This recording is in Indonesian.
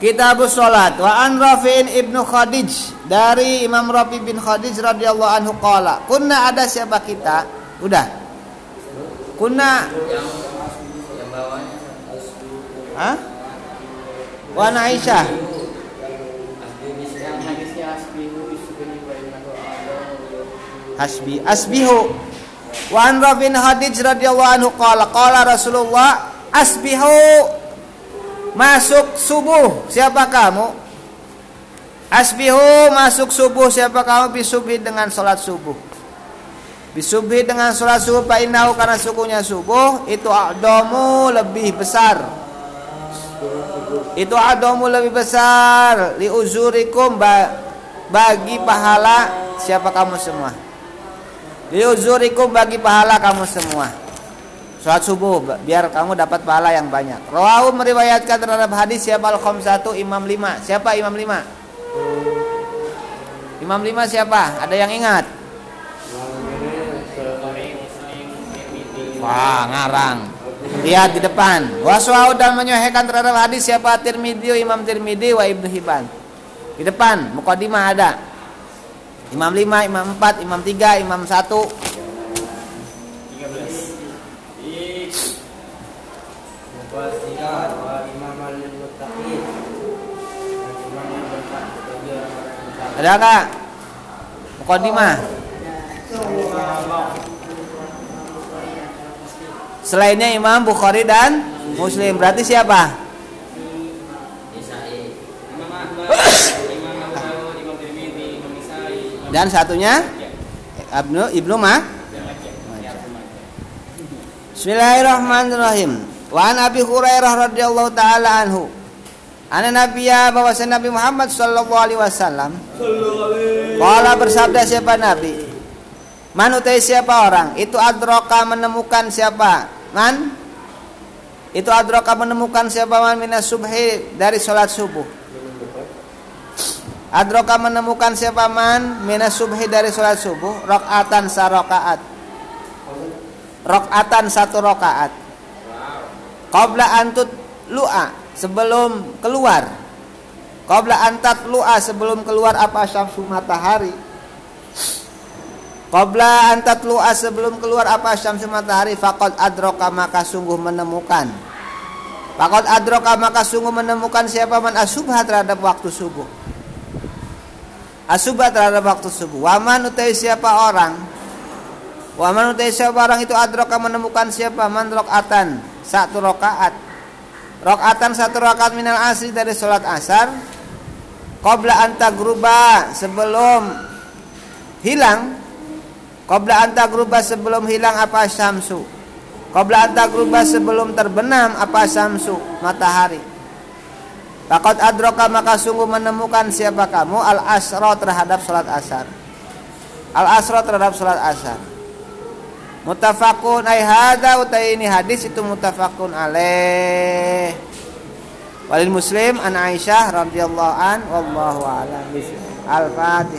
Kitab Salat. Wa an Rafi'in ibnu Khadij. Dari Imam Rafi bin Khadij radhiyallahu anhu qala kunna ada siapa kita? Udah. Kunna yang bawahnya Hah? Wa an Aisyah. Hasbi asbihu wa an Rafi'in Khadij radhiyallahu anhu qala qala Rasulullah asbihu masuk subuh. Siapa kamu? Asbihu masuk subuh. Siapa kamu? Bisubuh dengan sholat subuh. Bisubuh dengan sholat subuh. Pak innahu karena sukunya subuh itu a'damu lebih besar. Itu a'damu lebih besar. Li uzurikum ba- bagi pahala siapa kamu semua. Li uzurikum bagi pahala kamu semua Sholat subuh biar kamu dapat pahala yang banyak. Rawahu meriwayatkan terhadap hadis siapa al satu Imam lima Siapa Imam lima Imam lima siapa? Ada yang ingat? Wah, ngarang. Lihat di depan. Waswau dan menyuhekan terhadap hadis siapa Tirmidzi, Imam Tirmidzi wa Ibnu Hibban. Di depan mukadimah ada. Imam lima Imam empat Imam tiga Imam satu Wasiat wa imaman lil muttaqin. Ada enggak? Mukadimah. Selainnya Imam Bukhari dan Muslim berarti siapa? Dan satunya Ibnu Ibnu Mah. Bismillahirrahmanirrahim. Wa an Abi Hurairah radhiyallahu taala anhu. Ana Nabiya bahwa Nabi Muhammad sallallahu alaihi wasallam Qala bersabda siapa Nabi? Man utai siapa orang? Itu adroka menemukan siapa? Man? Itu adroka menemukan siapa man minas subhi dari sholat subuh. Adroka menemukan siapa man minas subhi dari sholat subuh. Rokatan sarokaat. Rokatan satu rokaat. Qabla antut lu'a sebelum keluar. Qabla antat lu'a sebelum keluar apa syamsu matahari. Qabla antat lu'a sebelum keluar apa syamsu matahari faqad adroka maka sungguh menemukan. Faqad adroka maka sungguh menemukan siapa man asubha terhadap waktu subuh. Asubha terhadap waktu subuh. Waman utai siapa orang Waman utai siapa orang itu adroka menemukan siapa man rokatan satu rokaat. Rokaatan satu rokaat minal asri dari sholat asar. Qabla anta gruba sebelum hilang. Qabla anta gruba sebelum hilang apa syamsu. Qabla anta gruba sebelum terbenam apa syamsu matahari. Takut adroka maka sungguh menemukan siapa kamu al asro terhadap sholat asar. Al asro terhadap sholat asar. Mutafakun ay hada utai ini hadis itu mutafakun alaih. Walil Muslim an Aisyah radhiyallahu an wallahu a'lam. Al-Fatihah.